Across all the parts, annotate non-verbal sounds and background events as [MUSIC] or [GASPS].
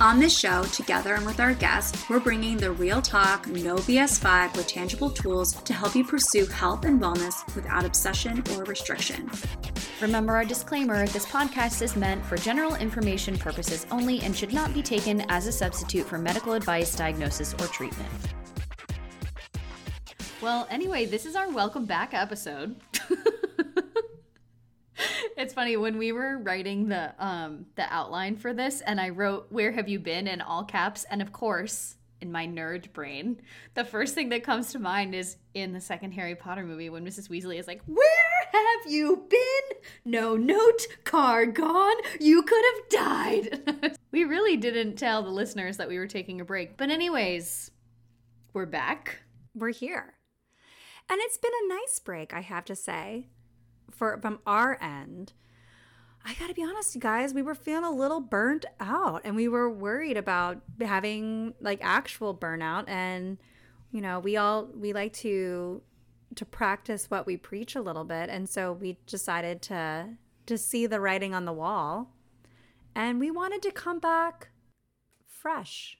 On this show, together and with our guests, we're bringing the real talk, no BS vibe with tangible tools to help you pursue health and wellness without obsession or restriction. Remember our disclaimer this podcast is meant for general information purposes only and should not be taken as a substitute for medical advice, diagnosis, or treatment. Well, anyway, this is our welcome back episode. [LAUGHS] it's funny when we were writing the um the outline for this and I wrote where have you been? in all caps and of course in my nerd brain the first thing that comes to mind is in the second Harry Potter movie when Mrs. Weasley is like where have you been? No note card gone. You could have died. [LAUGHS] We really didn't tell the listeners that we were taking a break but anyways we're back. We're here. And it's been a nice break I have to say for from our end, I got to be honest, you guys, we were feeling a little burnt out and we were worried about having like actual burnout and you know, we all we like to to practice what we preach a little bit and so we decided to to see the writing on the wall and we wanted to come back fresh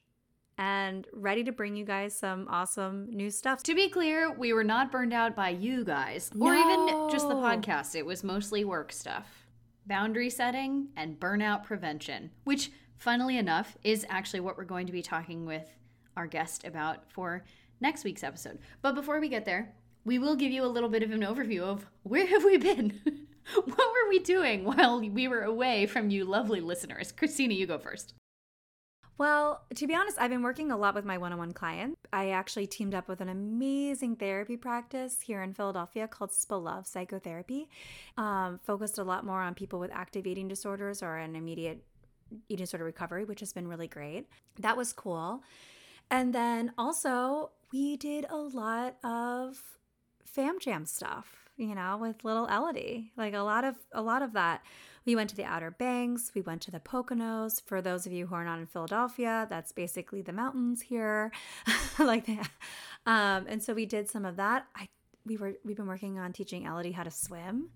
and ready to bring you guys some awesome new stuff. To be clear, we were not burned out by you guys or even just the podcast. It was mostly work stuff, boundary setting, and burnout prevention, which, funnily enough, is actually what we're going to be talking with our guest about for next week's episode. But before we get there, we will give you a little bit of an overview of where have we been? [LAUGHS] what were we doing while we were away from you lovely listeners? Christina, you go first. Well, to be honest, I've been working a lot with my one on one clients. I actually teamed up with an amazing therapy practice here in Philadelphia called Love Psychotherapy. Um, focused a lot more on people with active eating disorders or an immediate eating disorder recovery, which has been really great. That was cool. And then also, we did a lot of fam jam stuff, you know, with little Elodie. Like a lot of a lot of that we went to the Outer Banks, we went to the Poconos. For those of you who are not in Philadelphia, that's basically the mountains here, [LAUGHS] like that. Um, and so we did some of that. I we were we've been working on teaching Elodie how to swim.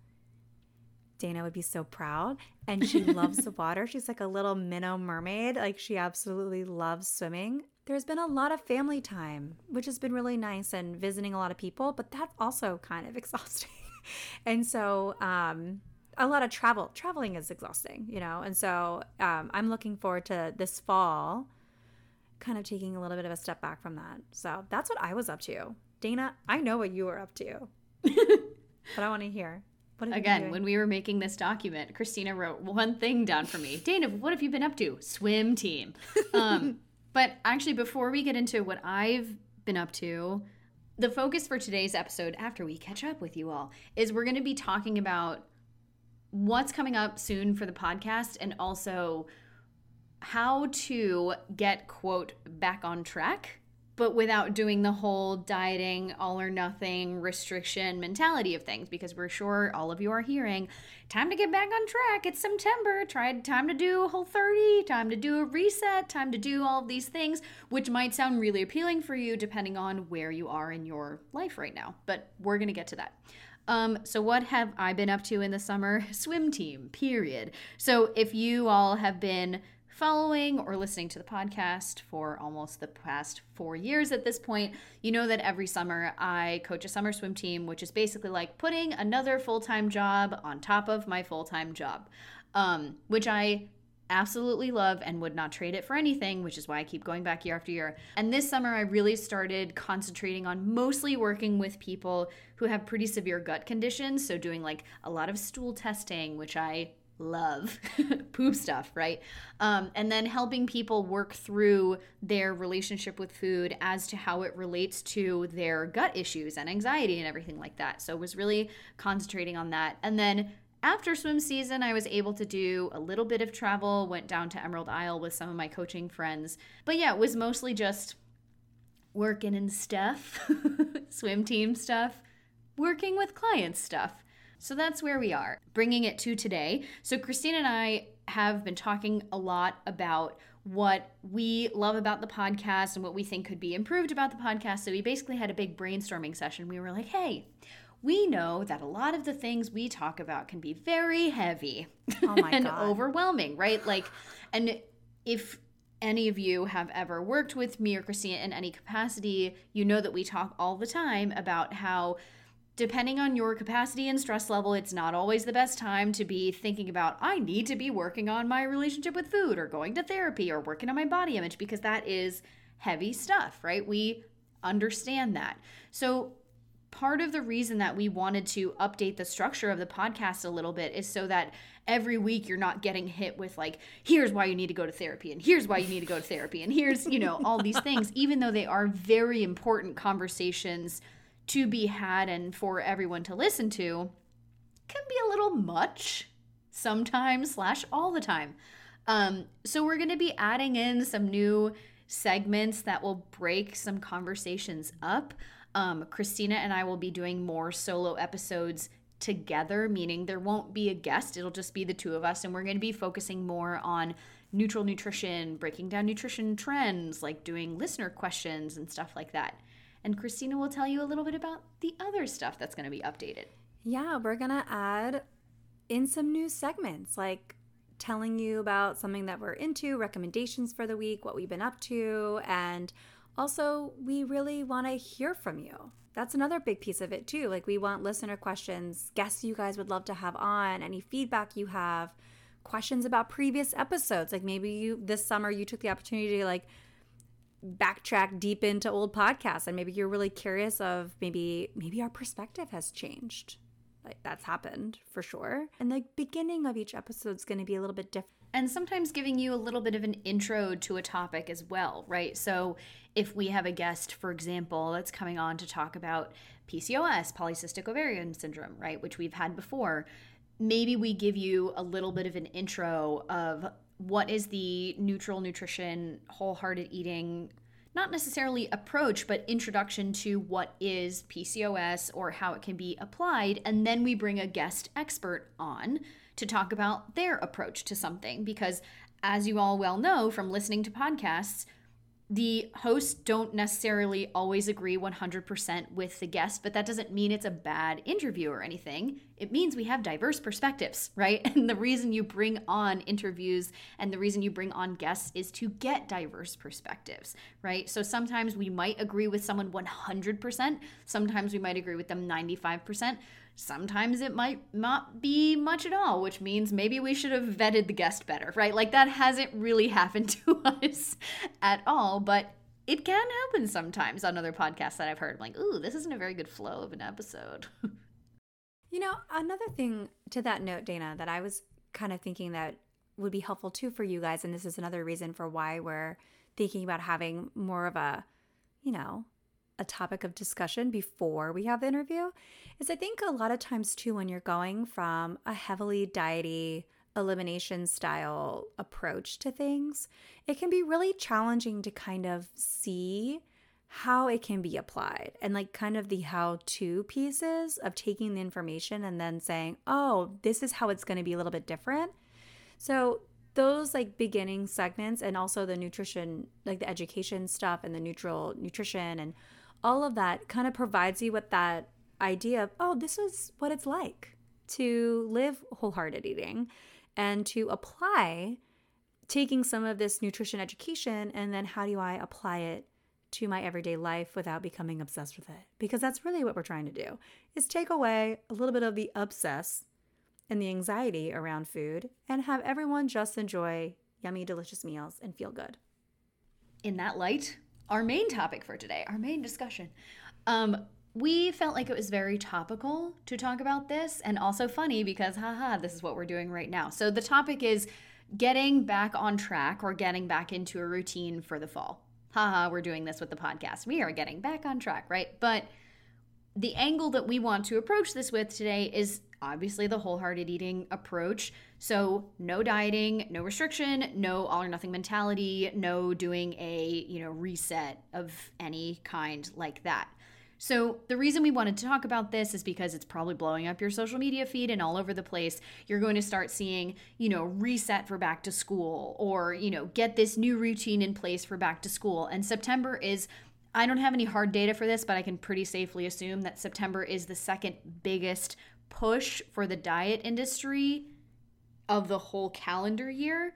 Dana would be so proud. And she loves the [LAUGHS] water. She's like a little minnow mermaid. Like she absolutely loves swimming. There's been a lot of family time, which has been really nice and visiting a lot of people, but that's also kind of [LAUGHS] exhausting. and so um, a lot of travel. Traveling is exhausting, you know, and so um, I'm looking forward to this fall, kind of taking a little bit of a step back from that. So that's what I was up to. Dana, I know what you were up to, [LAUGHS] but I want to hear. Again, when we were making this document, Christina wrote one thing down for me. Dana, what have you been up to? Swim team. Um, [LAUGHS] but actually, before we get into what I've been up to, the focus for today's episode, after we catch up with you all, is we're going to be talking about what's coming up soon for the podcast and also how to get quote back on track but without doing the whole dieting all or nothing restriction mentality of things because we're sure all of you are hearing time to get back on track. It's september. Try time to do a whole 30 time to do a reset time to do all of these things which might sound really appealing for you depending on where you are in your life right now but we're going to get to that um, so what have I been up to in the summer? [LAUGHS] Swim team, period. So if you all have been following or listening to the podcast for almost the past four years at this point, you know that every summer I coach a summer swim team, which is basically like putting another full time job on top of my full time job, um, which I absolutely love and would not trade it for anything, which is why I keep going back year after year. And this summer, I really started concentrating on mostly working with people who have pretty severe gut conditions. So, doing like a lot of stool testing, which I love [LAUGHS] poop stuff, right? Um, and then helping people work through their relationship with food as to how it relates to their gut issues and anxiety and everything like that. So, was really concentrating on that. And then after swim season, I was able to do a little bit of travel, went down to Emerald Isle with some of my coaching friends. But yeah, it was mostly just working and stuff, [LAUGHS] swim team stuff, working with clients stuff. So that's where we are, bringing it to today. So, Christina and I have been talking a lot about what we love about the podcast and what we think could be improved about the podcast. So, we basically had a big brainstorming session. We were like, hey, we know that a lot of the things we talk about can be very heavy Oh my [LAUGHS] and God. overwhelming, right? Like, and if any of you have ever worked with me or Christina in any capacity, you know that we talk all the time about how depending on your capacity and stress level, it's not always the best time to be thinking about, I need to be working on my relationship with food or going to therapy or working on my body image because that is heavy stuff, right? We understand that. So, part of the reason that we wanted to update the structure of the podcast a little bit is so that every week you're not getting hit with like here's why you need to go to therapy and here's why you need to go to therapy and here's you know all these [LAUGHS] things even though they are very important conversations to be had and for everyone to listen to can be a little much sometimes slash all the time. Um, so we're going to be adding in some new segments that will break some conversations up um, christina and i will be doing more solo episodes together meaning there won't be a guest. It'll just be the two of us and we're going to be focusing more on neutral nutrition breaking down nutrition trends like doing listener questions and stuff like that. And christina will tell you a little bit about the other stuff that's going to be updated. Yeah, we're going to add in some new segments like telling you about something that we're into, recommendations for the week, what we've been up to, and also we really want to hear from you. That's another big piece of it too. Like we want listener questions, guests you guys would love to have on, any feedback you have, questions about previous episodes. Like maybe you this summer you took the opportunity to like backtrack deep into old podcasts and maybe you're really curious of maybe maybe our perspective has changed like that's happened for sure and the beginning of each episode is going to be a little bit different and sometimes giving you a little bit of an intro to a topic as well, right? So, if we have a guest, for example, that's coming on to talk about PCOS, polycystic ovarian syndrome, right, which we've had before, maybe we give you a little bit of an intro of what is the neutral nutrition, wholehearted eating not necessarily approach, but introduction to what is PCOS or how it can be applied. And then we bring a guest expert on to talk about their approach to something. Because as you all well know from listening to podcasts, the hosts don't necessarily always agree 100% with the guest, but that doesn't mean it's a bad interview or anything. It means we have diverse perspectives, right? [LAUGHS] And the reason you bring on interviews and the reason you bring on guests is to get diverse perspectives, right? So sometimes we might agree with someone 100%, sometimes we might agree with them 95%. Sometimes it might not be much at all, which means maybe we should have vetted the guest better, right? Like that hasn't really [LAUGHS] happened to us at all, but it can happen sometimes on other podcasts that I've heard. I'm like, ooh, this isn't a very good flow of an episode. [LAUGHS] you know another thing to that note dana that i was kind of thinking that would be helpful too for you guys and this is another reason for why we're thinking about having more of a you know a topic of discussion before we have the interview is I think a lot of times too when you're going from a heavily diety elimination style approach to things, it can be really challenging to kind of see how it can be applied and like kind of the how to pieces of taking the information and then saying, "Oh, this is how it's going to be a little bit different." So, those like beginning segments and also the nutrition like the education stuff and the neutral nutrition and all of that kind of provides you with that idea of oh this is what it's like to live wholehearted eating and to apply taking some of this nutrition education and then how do i apply it to my everyday life without becoming obsessed with it because that's really what we're trying to do is take away a little bit of the obsess and the anxiety around food and have everyone just enjoy yummy, delicious meals and feel good. In that light, our main topic for today, our main discussion, um, we felt like it was very topical to talk about this and also funny because, haha, this is what we're doing right now. So the topic is getting back on track or getting back into a routine for the fall. Haha, we're doing this with the podcast. We are getting back on track, right? But the angle that we want to approach this with today is obviously the wholehearted eating approach. So no dieting, no restriction, no all or nothing mentality, no doing a, you know, reset of any kind like that. So, the reason we wanted to talk about this is because it's probably blowing up your social media feed and all over the place. You're going to start seeing, you know, reset for back to school or, you know, get this new routine in place for back to school. And September is, I don't have any hard data for this, but I can pretty safely assume that September is the second biggest push for the diet industry of the whole calendar year.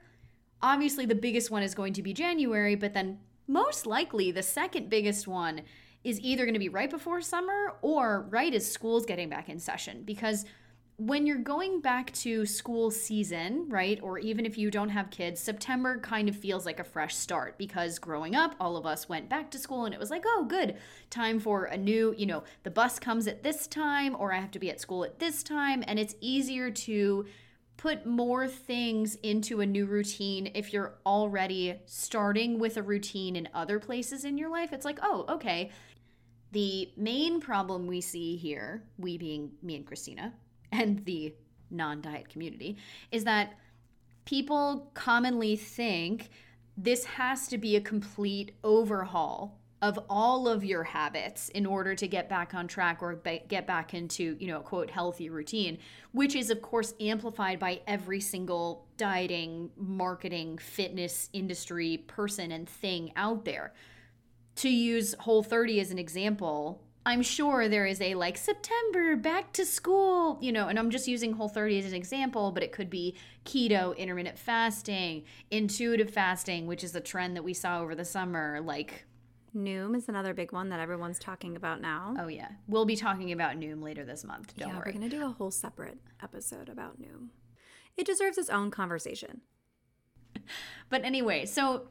Obviously, the biggest one is going to be January, but then most likely the second biggest one is either going to be right before summer or right as school's getting back in session because when you're going back to school season, right, or even if you don't have kids, September kind of feels like a fresh start because growing up, all of us went back to school and it was like, oh, good, time for a new, you know, the bus comes at this time or I have to be at school at this time. And it's easier to put more things into a new routine if you're already starting with a routine in other places in your life. It's like, oh, okay, the main problem we see here, we being me and Christina, and the non diet community, is that people commonly think this has to be a complete overhaul of all of your habits in order to get back on track or get back into, you know, quote, healthy routine, which is, of course, amplified by every single dieting, marketing, fitness industry person and thing out there to use Whole 30 as an example, I'm sure there is a like September back to school, you know, and I'm just using Whole 30 as an example, but it could be keto, intermittent fasting, intuitive fasting, which is a trend that we saw over the summer, like Noom is another big one that everyone's talking about now. Oh yeah. We'll be talking about Noom later this month. Don't yeah, worry. We're going to do a whole separate episode about Noom. It deserves its own conversation. [LAUGHS] but anyway, so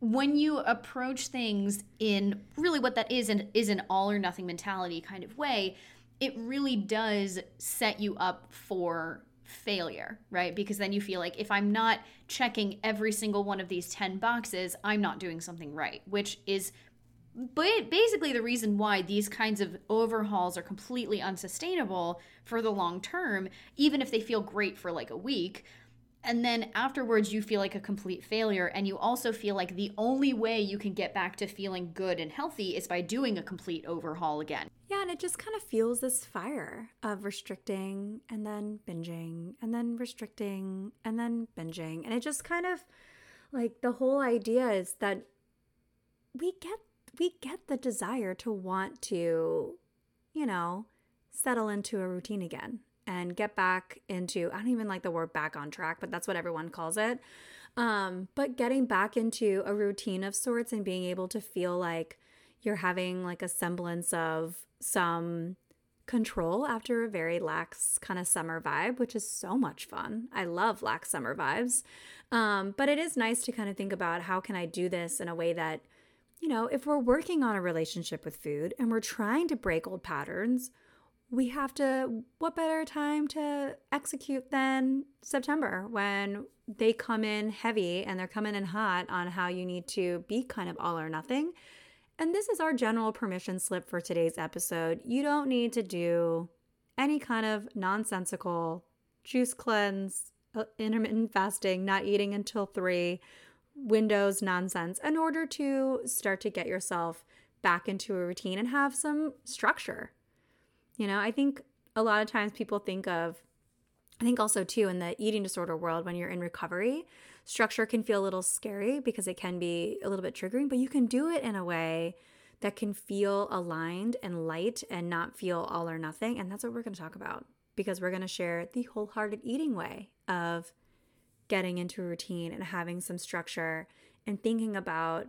when you approach things in really what that is and is an all or nothing mentality kind of way, it really does set you up for failure, right? Because then you feel like if I'm not checking every single one of these 10 boxes, I'm not doing something right, which is basically the reason why these kinds of overhauls are completely unsustainable for the long term, even if they feel great for like a week and then afterwards you feel like a complete failure and you also feel like the only way you can get back to feeling good and healthy is by doing a complete overhaul again. Yeah and it just kind of fuels this fire of restricting and then binging and then restricting and then binging. And it just kind of like the whole idea is that we get we get the desire to want to you know settle into a routine again and get back into I don't even like the word back on track, but that's what everyone calls it. Um, but getting back into a routine of sorts and being able to feel like you're having like a semblance of some control after a very lax kind of summer vibe, which is so much fun. I love lax summer vibes. Um, but it is nice to kind of think about how can I do this in a way that, you know, if we're working on a relationship with food and we're trying to break old patterns, we have to, what better time to execute than September when they come in heavy and they're coming in hot on how you need to be kind of all or nothing. And this is our general permission slip for today's episode. You don't need to do any kind of nonsensical juice cleanse, uh, intermittent fasting, not eating until three, windows nonsense in order to start to get yourself back into a routine and have some structure you know, I think a lot of times people think of, I think also too in the eating disorder world, when you're in recovery, structure can feel a little scary because it can be a little bit triggering, but you can do it in a way that can feel aligned and light and not feel all or nothing. And that's what we're going to talk about because we're going to share the wholehearted eating way of getting into a routine and having some structure and thinking about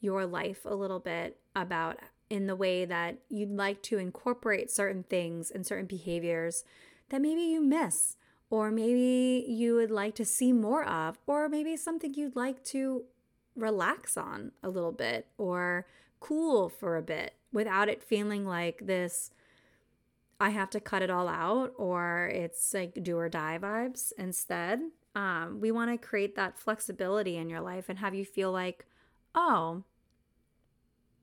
your life a little bit about in the way that you'd like to incorporate certain things and certain behaviors that maybe you miss, or maybe you would like to see more of, or maybe something you'd like to relax on a little bit or cool for a bit without it feeling like this I have to cut it all out or it's like do or die vibes instead. Um, we want to create that flexibility in your life and have you feel like, oh,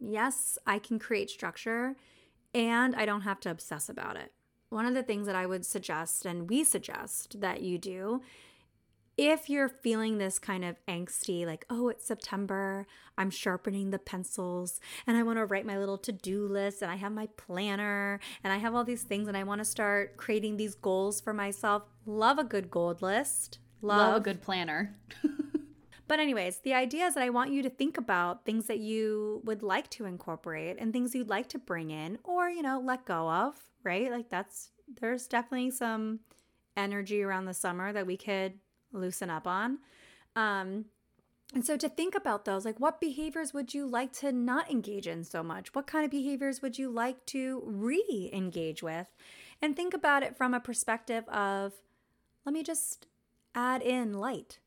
yes, I can create structure and I don't have to obsess about it. One of the things that I would suggest and we suggest that you do if you're feeling this kind of angsty, like, oh, it's September, I'm sharpening the pencils, and I want to write my little to do list, and I have my planner, and I have all these things, and I want to start creating these goals for myself, love a good goal list. Love, love a good planner. [LAUGHS] But, anyways, the idea is that I want you to think about things that you would like to incorporate and things you'd like to bring in or, you know, let go of, right? Like, that's, there's definitely some energy around the summer that we could loosen up on. Um, and so to think about those, like what behaviors would you like to not engage in so much? What kind of behaviors would you like to re engage with? And think about it from a perspective of let me just add in light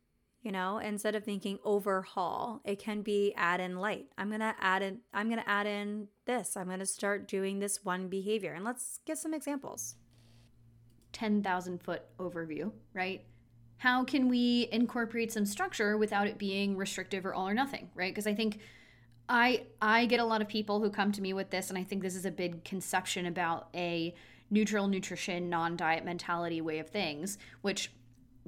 you know instead of thinking overhaul it can be add in light. I'm gonna add in i'm gonna add in this. I'm gonna start doing this one behavior. And let's get some examples. 10,000 foot overview right? How can we incorporate some structure without it being restrictive or all or nothing right? Because i think i i get a lot of people who come to me with this and i think this is a big conception about a neutral nutrition non-diet mentality way of things which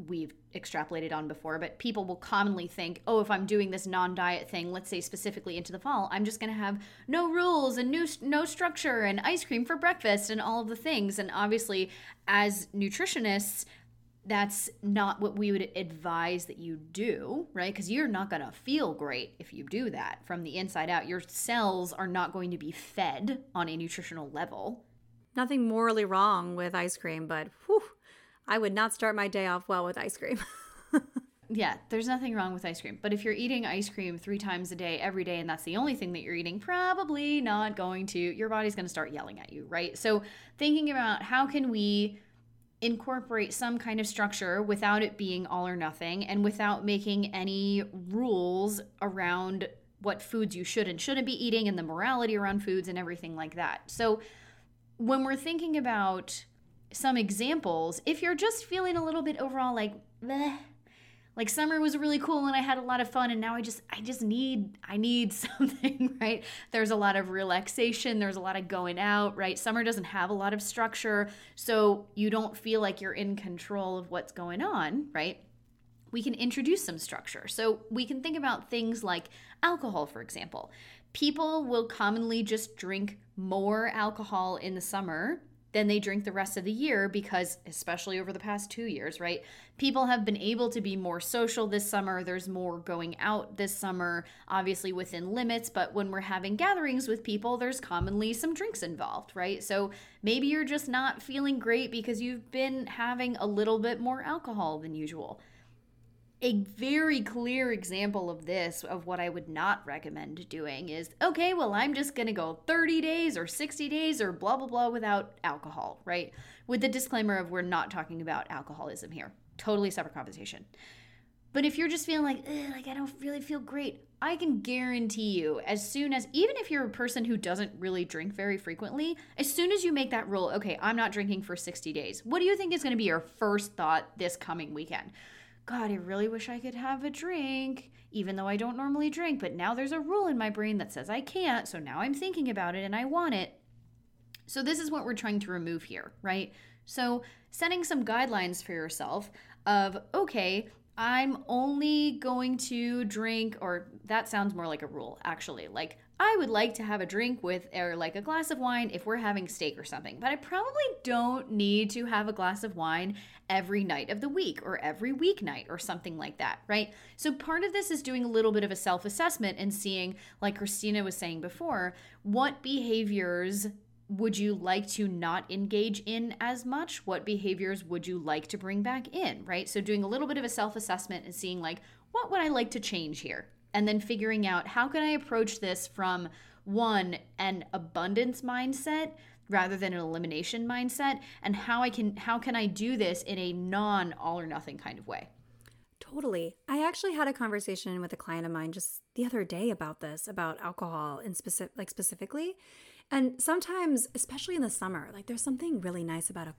we've extrapolated on before, but people will commonly think, oh, if I'm doing this non diet thing, let's say specifically into the fall, I'm just going to have no rules and new, no structure and ice cream for breakfast and all of the things. And obviously, as nutritionists, that's not what we would advise that you do, right? Because you're not going to feel great if you do that from the inside out. Your cells are not going to be fed on a nutritional level. Nothing morally wrong with ice cream, but whew, I would not start my day off well with ice cream. [LAUGHS] yeah, there's nothing wrong with ice cream. But if you're eating ice cream three times a day, every day, and that's the only thing that you're eating, probably not going to, your body's going to start yelling at you, right? So thinking about how can we incorporate some kind of structure without it being all or nothing and without making any rules around what foods you should and shouldn't be eating and the morality around foods and everything like that. So when we're thinking about some examples if you're just feeling a little bit overall like Bleh, like summer was really cool and I had a lot of fun and now I just I just need I need [LAUGHS] something, right? There's a lot of relaxation, there's a lot of going out, right? Summer doesn't have a lot of structure, so you don't feel like you're in control of what's going on, right? We can introduce some structure. So we can think about things like alcohol, for example. People will commonly just drink more alcohol in the summer than they drink the rest of the year because, especially over the past two years, right? People have been able to be more social this summer. There's more going out this summer, obviously within limits, but when we're having gatherings with people, there's commonly some drinks involved, right? So maybe you're just not feeling great because you've been having a little bit more alcohol than usual a very clear example of this, of what I would not recommend doing, is okay, well, I'm just going to go 30 days or 60 days or blah, blah, blah without alcohol, right? With the disclaimer of we're not talking about alcoholism here. Totally separate conversation. But if you're just feeling like, like I don't really feel great, I can guarantee you, as soon as, even if you're a person who doesn't really drink very frequently, as soon as you make that rule, okay, I'm not drinking for 60 days, what do you think is going to be your first thought this coming weekend? God, I really wish I could have a drink, even though I don't normally drink, but now there's a rule in my brain that says I can't, so now I'm thinking about it and I want it. So, this is what we're trying to remove here, right? So, setting some guidelines for yourself of, okay, I'm only going to drink, or that sounds more like a rule, actually. Like, I would like to have a drink with, or like a glass of wine if we're having steak or something, but I probably don't need to have a glass of wine every night of the week or every weeknight or something like that, right? So part of this is doing a little bit of a self assessment and seeing, like Christina was saying before, what behaviors would you like to not engage in as much? What behaviors would you like to bring back in, right? So doing a little bit of a self assessment and seeing, like, what would I like to change here? and then figuring out how can I approach this from one an abundance mindset rather than an elimination mindset and how I can how can I do this in a non all or nothing kind of way. Totally. I actually had a conversation with a client of mine just the other day about this, about alcohol and specific like specifically. And sometimes, especially in the summer, like there's something really nice about a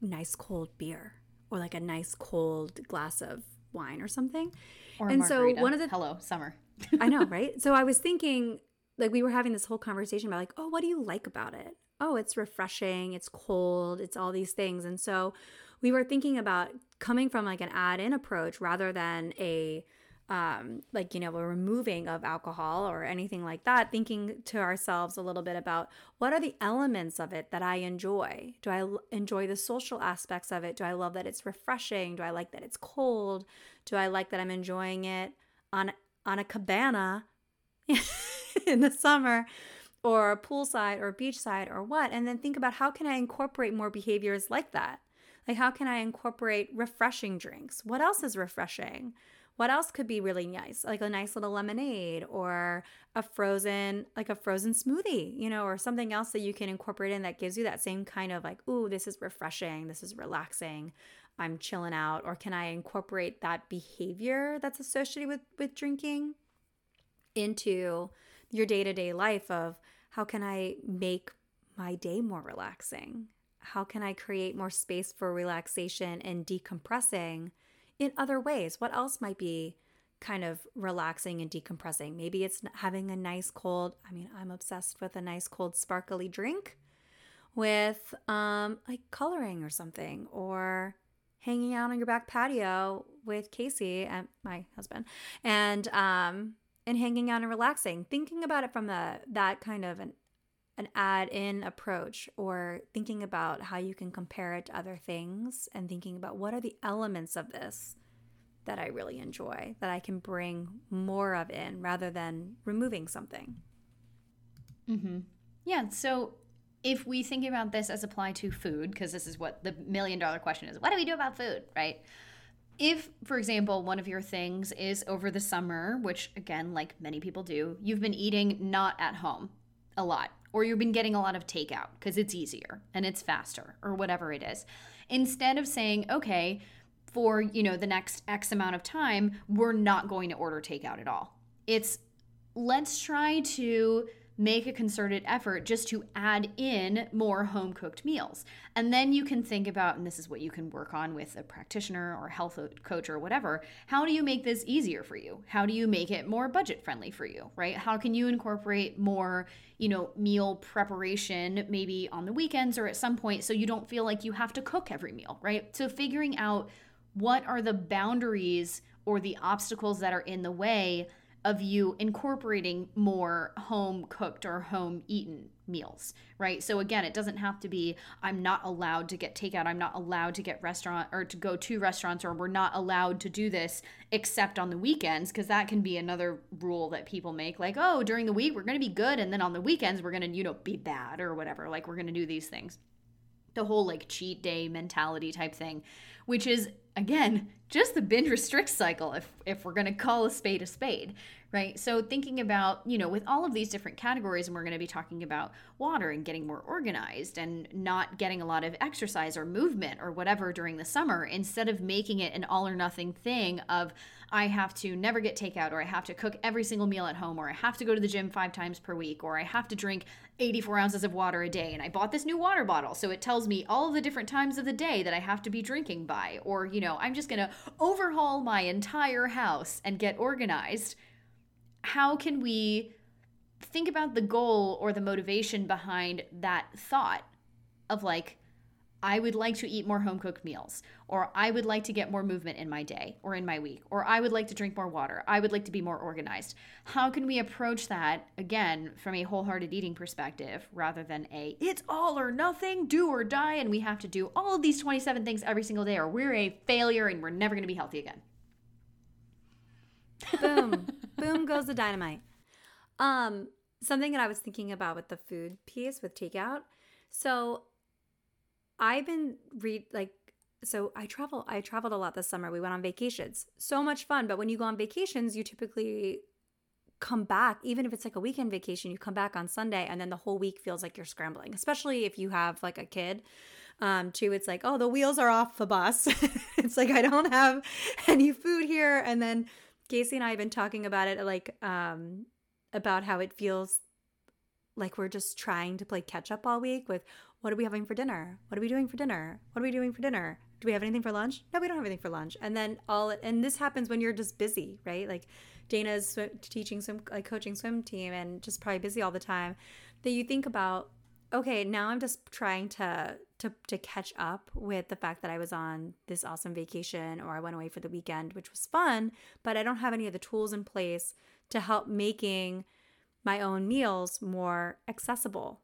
nice cold beer or like a nice cold glass of wine or something. Or and so one of the hello summer. I know, [LAUGHS] right? So I was thinking, like we were having this whole conversation about like, oh, what do you like about it? Oh, it's refreshing. It's cold. It's all these things. And so we were thinking about coming from like an add in approach rather than a um, like you know a removing of alcohol or anything like that thinking to ourselves a little bit about what are the elements of it that i enjoy? Do i l- enjoy the social aspects of it? Do i love that it's refreshing? Do i like that it's cold? Do i like that i'm enjoying it on on a cabana [LAUGHS] in the summer or poolside or beachside or what? And then think about how can i incorporate more behaviors like that? Like how can i incorporate refreshing drinks? What else is refreshing what else could be really nice? Like a nice little lemonade or a frozen, like a frozen smoothie, you know, or something else that you can incorporate in that gives you that same kind of like, ooh, this is refreshing, this is relaxing, I'm chilling out. Or can I incorporate that behavior that's associated with with drinking into your day-to-day life of how can I make my day more relaxing? How can I create more space for relaxation and decompressing in other ways. What else might be kind of relaxing and decompressing? Maybe it's having a nice cold, I mean, I'm obsessed with a nice cold sparkly drink with um like coloring or something or hanging out on your back patio with Casey and my husband and um and hanging out and relaxing thinking about it from the that kind of an an add in approach or thinking about how you can compare it to other things and thinking about what are the elements of this that I really enjoy that I can bring more of in rather than removing something. Mm-hmm. Yeah. So if we think about this as applied to food, because this is what the million dollar question is what do we do about food, right? If, for example, one of your things is over the summer, which again, like many people do, you've been eating not at home a lot or you've been getting a lot of takeout because it's easier and it's faster or whatever it is. Instead of saying, okay, for, you know, the next X amount of time, we're not going to order takeout at all. It's let's try to make a concerted effort just to add in more home cooked meals. And then you can think about, and this is what you can work on with a practitioner or health coach or whatever, how do you make this easier for you? How do you make it more budget friendly for you, right? How can you incorporate more, you know, meal preparation maybe on the weekends or at some point so you don't feel like you have to cook every meal, right? So figuring out what are the boundaries or the obstacles that are in the way of you incorporating more home cooked or home eaten meals, right? So again, it doesn't have to be I'm not allowed to get takeout, I'm not allowed to get restaurant or to go to restaurants or we're not allowed to do this except on the weekends because that can be another rule that people make like, "Oh, during the week we're going to be good and then on the weekends we're going to, you know, be bad or whatever. Like we're going to do these things." The whole like cheat day mentality type thing, which is again just the binge restrict cycle if if we're going to call a spade a spade right? So thinking about you know with all of these different categories and we're going to be talking about water and getting more organized and not getting a lot of exercise or movement or whatever during the summer instead of making it an all or nothing thing of I have to never get takeout, or I have to cook every single meal at home, or I have to go to the gym five times per week, or I have to drink 84 ounces of water a day. And I bought this new water bottle, so it tells me all the different times of the day that I have to be drinking by. Or, you know, I'm just gonna overhaul my entire house and get organized. How can we think about the goal or the motivation behind that thought of like, I would like to eat more home cooked meals, or I would like to get more movement in my day or in my week, or I would like to drink more water. I would like to be more organized. How can we approach that again from a wholehearted eating perspective rather than a it's all or nothing, do or die, and we have to do all of these 27 things every single day, or we're a failure and we're never going to be healthy again? Boom. [LAUGHS] Boom goes the dynamite. Um, something that I was thinking about with the food piece with takeout. So I've been read like so I travel I traveled a lot this summer. We went on vacations. So much fun, but when you go on vacations, you typically come back even if it's like a weekend vacation, you come back on Sunday and then the whole week feels like you're scrambling, especially if you have like a kid. Um, too, it's like, oh, the wheels are off the bus. [LAUGHS] it's like I don't have any food here. And then Casey and I have been talking about it, like um, about how it feels like we're just trying to play catch up all week with what are we having for dinner? What are we doing for dinner? What are we doing for dinner? Do we have anything for lunch? No, we don't have anything for lunch. And then all and this happens when you're just busy, right? Like Dana's sw- teaching swim, like coaching swim team, and just probably busy all the time. That you think about okay, now I'm just trying to to to catch up with the fact that I was on this awesome vacation or I went away for the weekend, which was fun, but I don't have any of the tools in place to help making my own meals more accessible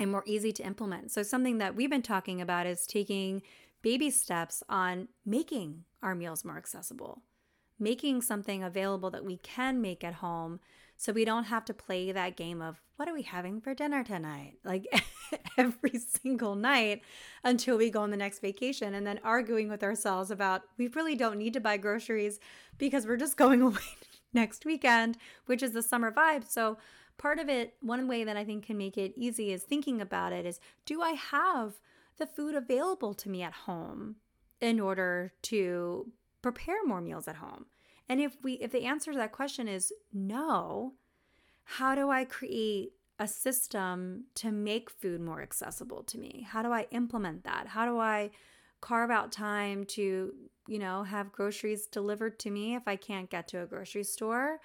and more easy to implement. So something that we've been talking about is taking baby steps on making our meals more accessible. Making something available that we can make at home so we don't have to play that game of what are we having for dinner tonight? [LAUGHS] Like every single night until we go on the next vacation and then arguing with ourselves about we really don't need to buy groceries because we're just going [LAUGHS] away next weekend, which is the summer vibe. So part of it, one way that I think can make it easy is thinking about it is do I have the food available to me at home in order to prepare more meals at home? And if we if the answer to that question is no, how do I create a system to make food more accessible to me? How do I implement that? How do I carve out time to, you know, have groceries delivered to me if I can't get to a grocery store?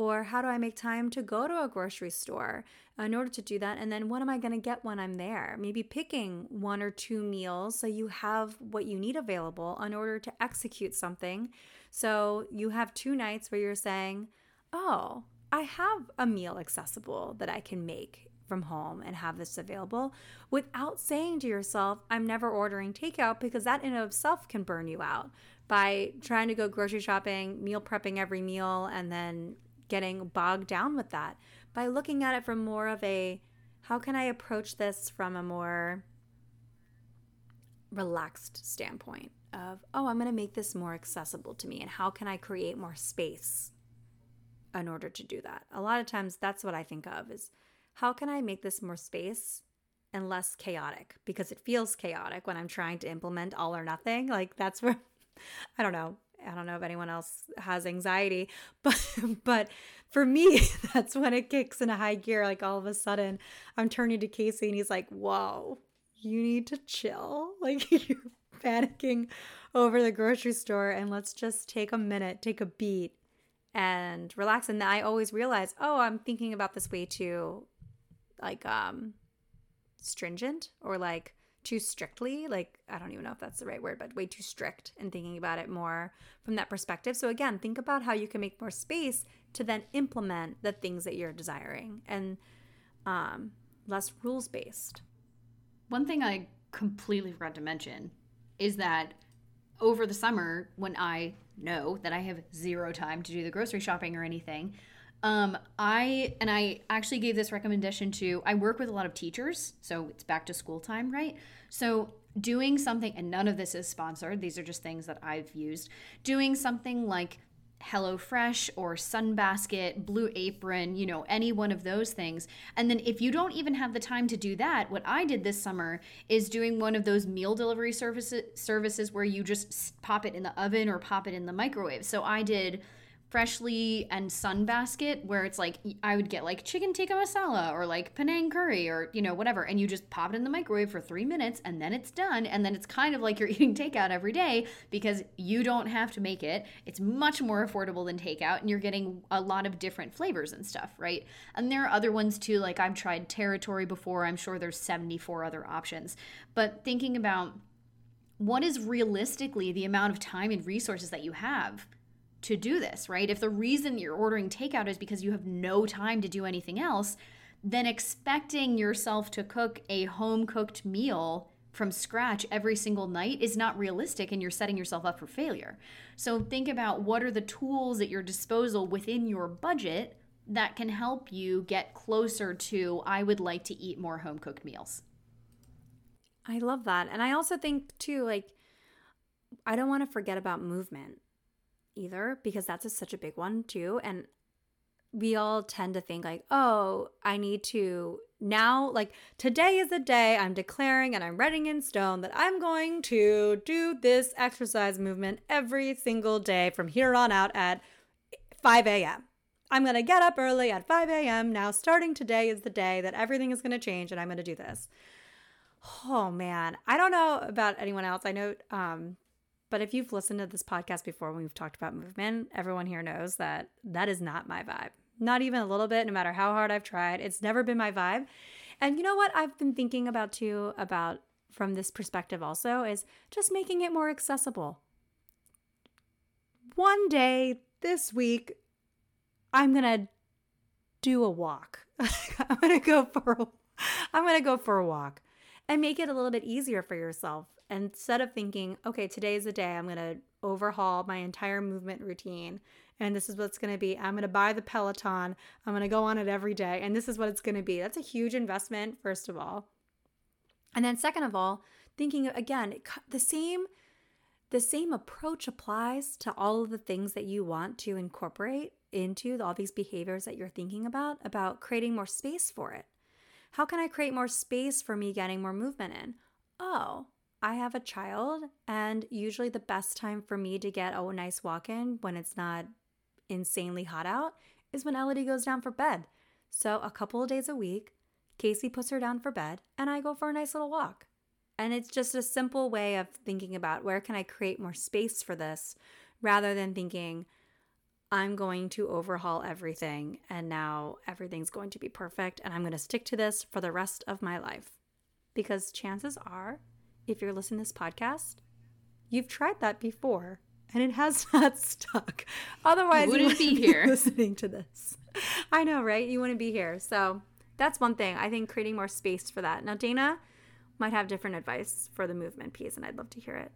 Or how do I make time to go to a grocery store in order to do that? And then what am I going to get when I'm there? Maybe picking one or two meals so you have what you need available in order to execute something so you have two nights where you're saying, oh, I have a meal accessible that I can make from home and have this available without saying to yourself, I'm never ordering takeout because that in of itself can burn you out by trying to go grocery shopping, meal prepping every meal, and then getting bogged down with that. By looking at it from more of a how can I approach this from a more relaxed standpoint? of, oh, I'm going to make this more accessible to me. And how can I create more space in order to do that? A lot of times that's what I think of is how can I make this more space and less chaotic? Because it feels chaotic when I'm trying to implement all or nothing. Like that's where, [LAUGHS] I don't know. I don't know if anyone else has anxiety, [LAUGHS] but but for me, [LAUGHS] that's when it kicks into high gear. Like all of a sudden, I'm turning to Casey and he's like, "Whoa, you need to chill. [LAUGHS] Like you're panicking over the grocery store and let's just take a minute, take a beat and relax. And I always realize, oh, I'm thinking about this way too like um stringent or like too strictly like i don't even know if that's the right word but way too strict and thinking about it more from that perspective. So again think about how you can make more space to then implement the things that you're desiring and um, less rules based one thing i completely forgot to mention is that over the summer, when I know that I have zero time to do the grocery shopping or anything, um, I and I actually gave this recommendation to I work with a lot of teachers, so it's back to school time, right? So doing something and none of this is sponsored, these are just things that I've used. Doing something like HelloFresh or Sunbasket, Blue Apron, you know, any one of those things. And then if you don't even have the time to do that, what I did this summer is doing one of those meal delivery services services where you just pop it in the oven or pop it in the microwave. So I did Freshly and Sunbasket, where it's like I would get like chicken tikka masala or like Penang curry or you know whatever, and you just pop it in the microwave for three minutes and then it's done. And then it's kind of like you're [LAUGHS] eating takeout every day because you don't have to make it. It's much more affordable than takeout, and you're getting a lot of different flavors and stuff, right? And there are other ones too. Like I've tried Territory before. I'm sure there's 74 other options, but thinking about what is realistically the amount of time and resources that you have to do this, right? If the reason you're ordering takeout is because you have no time to do anything else, then expecting yourself to cook a home cooked meal from scratch every single night is not realistic and you're setting yourself up for failure. So think about what are the tools at your disposal within your budget that can help you get closer to I would like to eat more home cooked meals. I love that. And I also think too like I don't want to forget about movement either because that's a, such a big one too and we all tend to think like oh i need to now like today is the day i'm declaring and i'm writing in stone that i'm going to do this exercise movement every single day from here on out at 5 a.m i'm going to get up early at 5 a.m now starting today is the day that everything is going to change and i'm going to do this. Oh man. I don't know about anyone else. I know um but if you've listened to this podcast before when we've talked about movement, everyone here knows that that is not my vibe. Not even a little bit, no matter how hard I've tried. It's never been my vibe. And you know what I've been thinking about too, about from this perspective also, is just making it more accessible. One day this week, I'm going to do a walk. [LAUGHS] I'm going to go for a, I'm going to go for a walk and make it a little bit easier for yourself. Instead of thinking, okay, today is the day I'm going to overhaul my entire movement routine and this is what's going to be. I'm going to buy the Peloton. I'm going to go on it every day and this is what it's going to be. That's a huge investment first of all. And then second of all, thinking again, the same the same approach applies to all of the things that you want to incorporate into all these behaviors that you're thinking about about creating more space for it. How can I create more space for me getting more movement in? Oh, I have a child, and usually the best time for me to get a nice walk in when it's not insanely hot out is when Elodie goes down for bed. So, a couple of days a week, Casey puts her down for bed, and I go for a nice little walk. And it's just a simple way of thinking about where can I create more space for this rather than thinking, I'm going to overhaul everything and now everything's going to be perfect and I'm going to stick to this for the rest of my life. Because chances are, if you're listening to this podcast, you've tried that before and it has [LAUGHS] not stuck. Otherwise, you wouldn't, you wouldn't be here [LAUGHS] listening to this. I know, right? You wouldn't be here. So that's one thing. I think creating more space for that. Now, Dana might have different advice for the movement piece, and I'd love to hear it.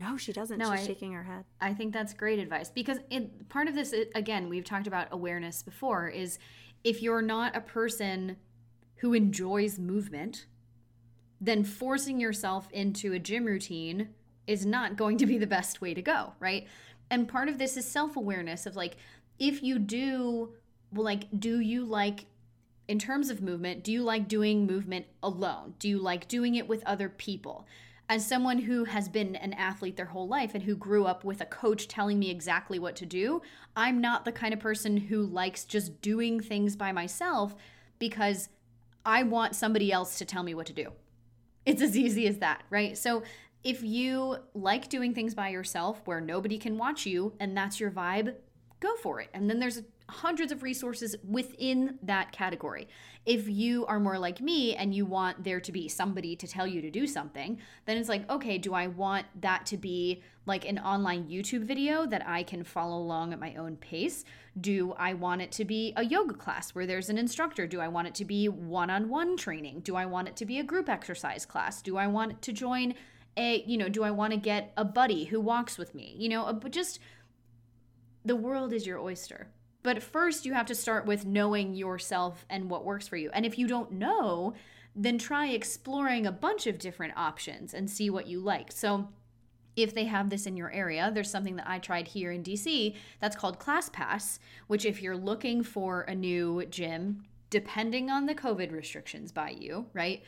No, she doesn't. No, She's I, shaking her head. I think that's great advice because it, part of this, again, we've talked about awareness before, is if you're not a person who enjoys movement, then forcing yourself into a gym routine is not going to be the best way to go, right? And part of this is self awareness of like, if you do, like, do you like, in terms of movement, do you like doing movement alone? Do you like doing it with other people? as someone who has been an athlete their whole life and who grew up with a coach telling me exactly what to do, I'm not the kind of person who likes just doing things by myself because I want somebody else to tell me what to do. It's as easy as that, right? So if you like doing things by yourself where nobody can watch you and that's your vibe, go for it. And then there's hundreds of resources within that category. If you are more like me and you want there to be somebody to tell you to do something, then it's like, okay, do I want that to be like an online YouTube video that I can follow along at my own pace? Do I want it to be a yoga class where there's an instructor? Do I want it to be one on one training? Do I want it to be a group exercise class? Do I want to join a, you know, do I want to get a buddy who walks with me? You know, but just the world is your oyster. But first, you have to start with knowing yourself and what works for you. And if you don't know, then try exploring a bunch of different options and see what you like. So, if they have this in your area, there's something that I tried here in DC that's called ClassPass, which, if you're looking for a new gym, depending on the COVID restrictions by you, right?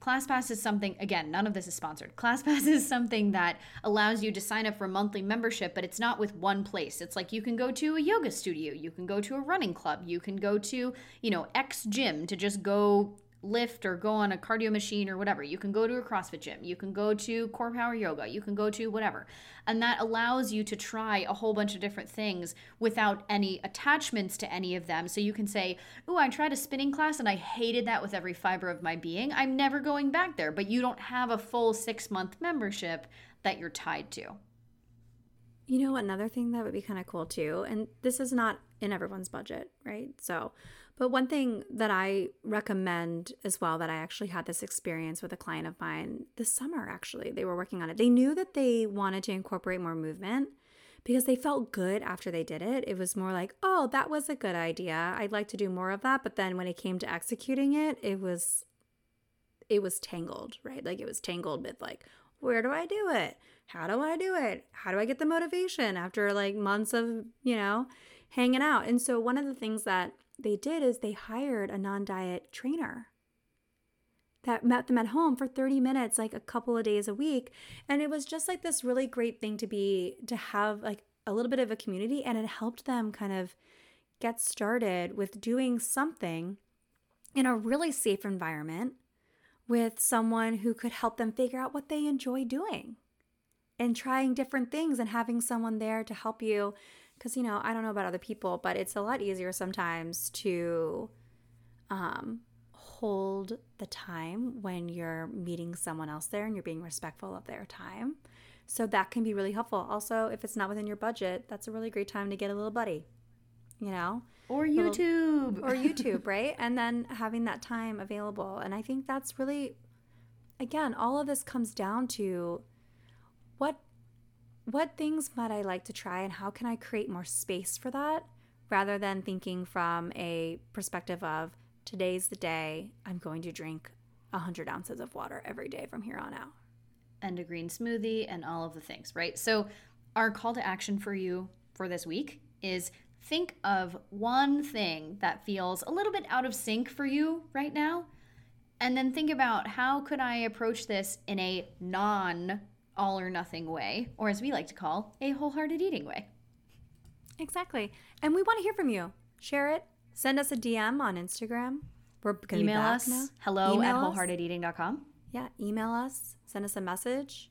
ClassPass is something, again, none of this is sponsored. ClassPass [LAUGHS] is something that allows you to sign up for monthly membership, but it's not with one place. It's like you can go to a yoga studio, you can go to a running club, you can go to, you know, X gym to just go lift or go on a cardio machine or whatever. You can go to a CrossFit gym. You can go to core power yoga. You can go to whatever. And that allows you to try a whole bunch of different things without any attachments to any of them. So you can say, Oh, I tried a spinning class and I hated that with every fiber of my being. I'm never going back there. But you don't have a full six month membership that you're tied to. You know, another thing that would be kind of cool too, and this is not in everyone's budget, right? So, but one thing that I recommend as well that I actually had this experience with a client of mine this summer, actually, they were working on it. They knew that they wanted to incorporate more movement because they felt good after they did it. It was more like, oh, that was a good idea. I'd like to do more of that. But then when it came to executing it, it was it was tangled, right? Like it was tangled with like, where do I do it? How do I do it? How do I get the motivation after like months of, you know, hanging out? And so one of the things that they did is they hired a non diet trainer that met them at home for 30 minutes, like a couple of days a week. And it was just like this really great thing to be, to have like a little bit of a community. And it helped them kind of get started with doing something in a really safe environment with someone who could help them figure out what they enjoy doing and trying different things and having someone there to help you because you know i don't know about other people but it's a lot easier sometimes to um, hold the time when you're meeting someone else there and you're being respectful of their time. So that can be really helpful. Also, if it's not within your budget, that's a really great time to get a little buddy, you know? Or YouTube. Little, or [LAUGHS] YouTube, right? And then having that time available. And I think that's really, again, all of this comes down to what things might I like to try and how can I create more space for that rather than thinking from a perspective of today's the day I'm going to drink 100 ounces of water every day from here on out and a green smoothie and all of the things, right? So, our call to action for you for this week is think of one thing that feels a little bit out of sync for you right now and then think about how could I approach this in a non all or nothing way or as we like to call a wholehearted eating way. Exactly. And we want to hear from you. Share it. Send us a DM on Instagram. We're going to email us now. hello email at wholeheartedeating.com. Yeah, email us send us a message.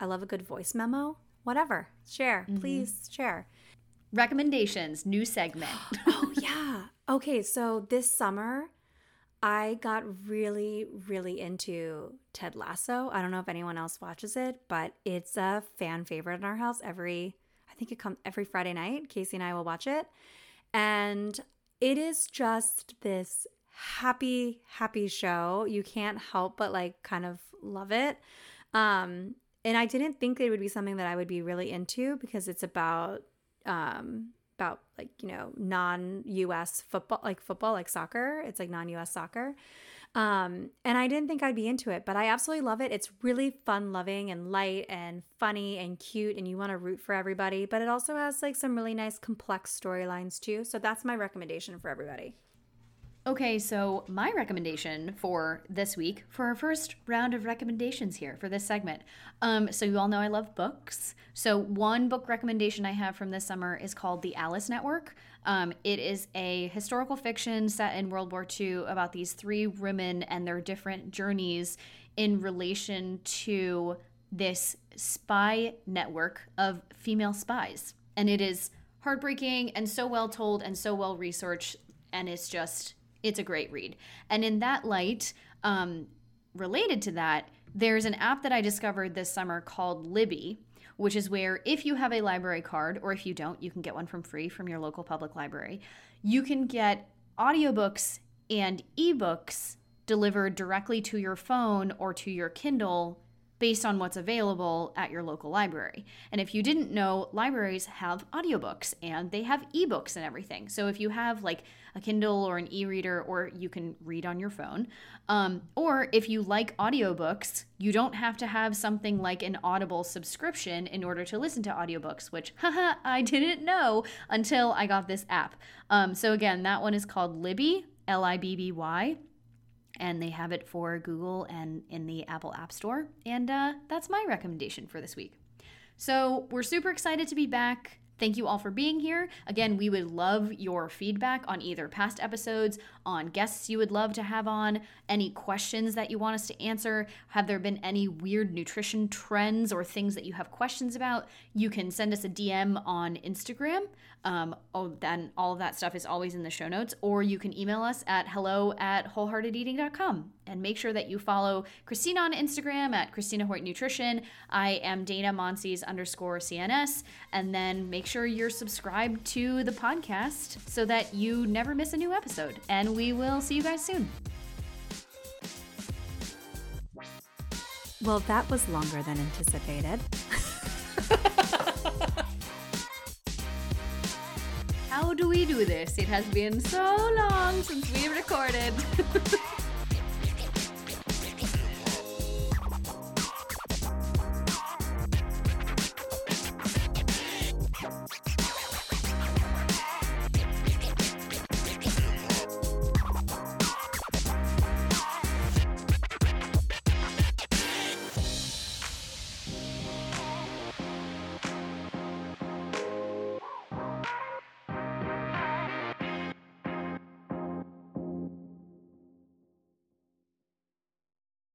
I love a good voice memo. Whatever. Share. Mm-hmm. Please share. Recommendations, new segment. [GASPS] oh, yeah. Okay, so this summer, I got really, really into Ted Lasso. I don't know if anyone else watches it, but it's a fan favorite in our house. Every, I think it comes every Friday night. Casey and I will watch it. And it is just this happy, happy show. You can't help but like kind of love it. Um, and I didn't think it would be something that I would be really into because it's about um, about like you know non-U.S. football, like football, like soccer. It's like non-U.S. soccer. Um, and I didn't think I'd be into it, but I absolutely love it. It's really fun loving and light and funny and cute, and you want to root for everybody. But it also has like some really nice complex storylines too. So that's my recommendation for everybody. Okay, so my recommendation for this week, for our first round of recommendations here for this segment. Um, so, you all know I love books. So, one book recommendation I have from this summer is called The Alice Network. Um, it is a historical fiction set in World War II about these three women and their different journeys in relation to this spy network of female spies. And it is heartbreaking and so well told and so well researched. And it's just it's a great read. And in that light, um, related to that, there's an app that I discovered this summer called Libby, which is where if you have a library card, or if you don't, you can get one from free from your local public library. You can get audiobooks and ebooks delivered directly to your phone or to your Kindle based on what's available at your local library. And if you didn't know, libraries have audiobooks and they have ebooks and everything. So if you have like a Kindle or an e reader, or you can read on your phone, um, or if you like audiobooks, you don't have to have something like an Audible subscription in order to listen to audiobooks, which, [LAUGHS] haha, I didn't know until I got this app. Um, so again, that one is called Libby, L I B B Y and they have it for Google and in the Apple App Store. And uh, that's my recommendation for this week. So we're super excited to be back. Thank you all for being here. Again, we would love your feedback on either past episodes, on guests you would love to have on, any questions that you want us to answer. Have there been any weird nutrition trends or things that you have questions about? You can send us a DM on Instagram. Um, oh, then all of that stuff is always in the show notes, or you can email us at hello at wholeheartedeating.com and make sure that you follow Christina on Instagram at Christina Hoyt Nutrition. I am Dana Monsees underscore CNS, and then make sure you're subscribed to the podcast so that you never miss a new episode. And we will see you guys soon. Well, that was longer than anticipated. [LAUGHS] How do we do this? It has been so long since we recorded. [LAUGHS]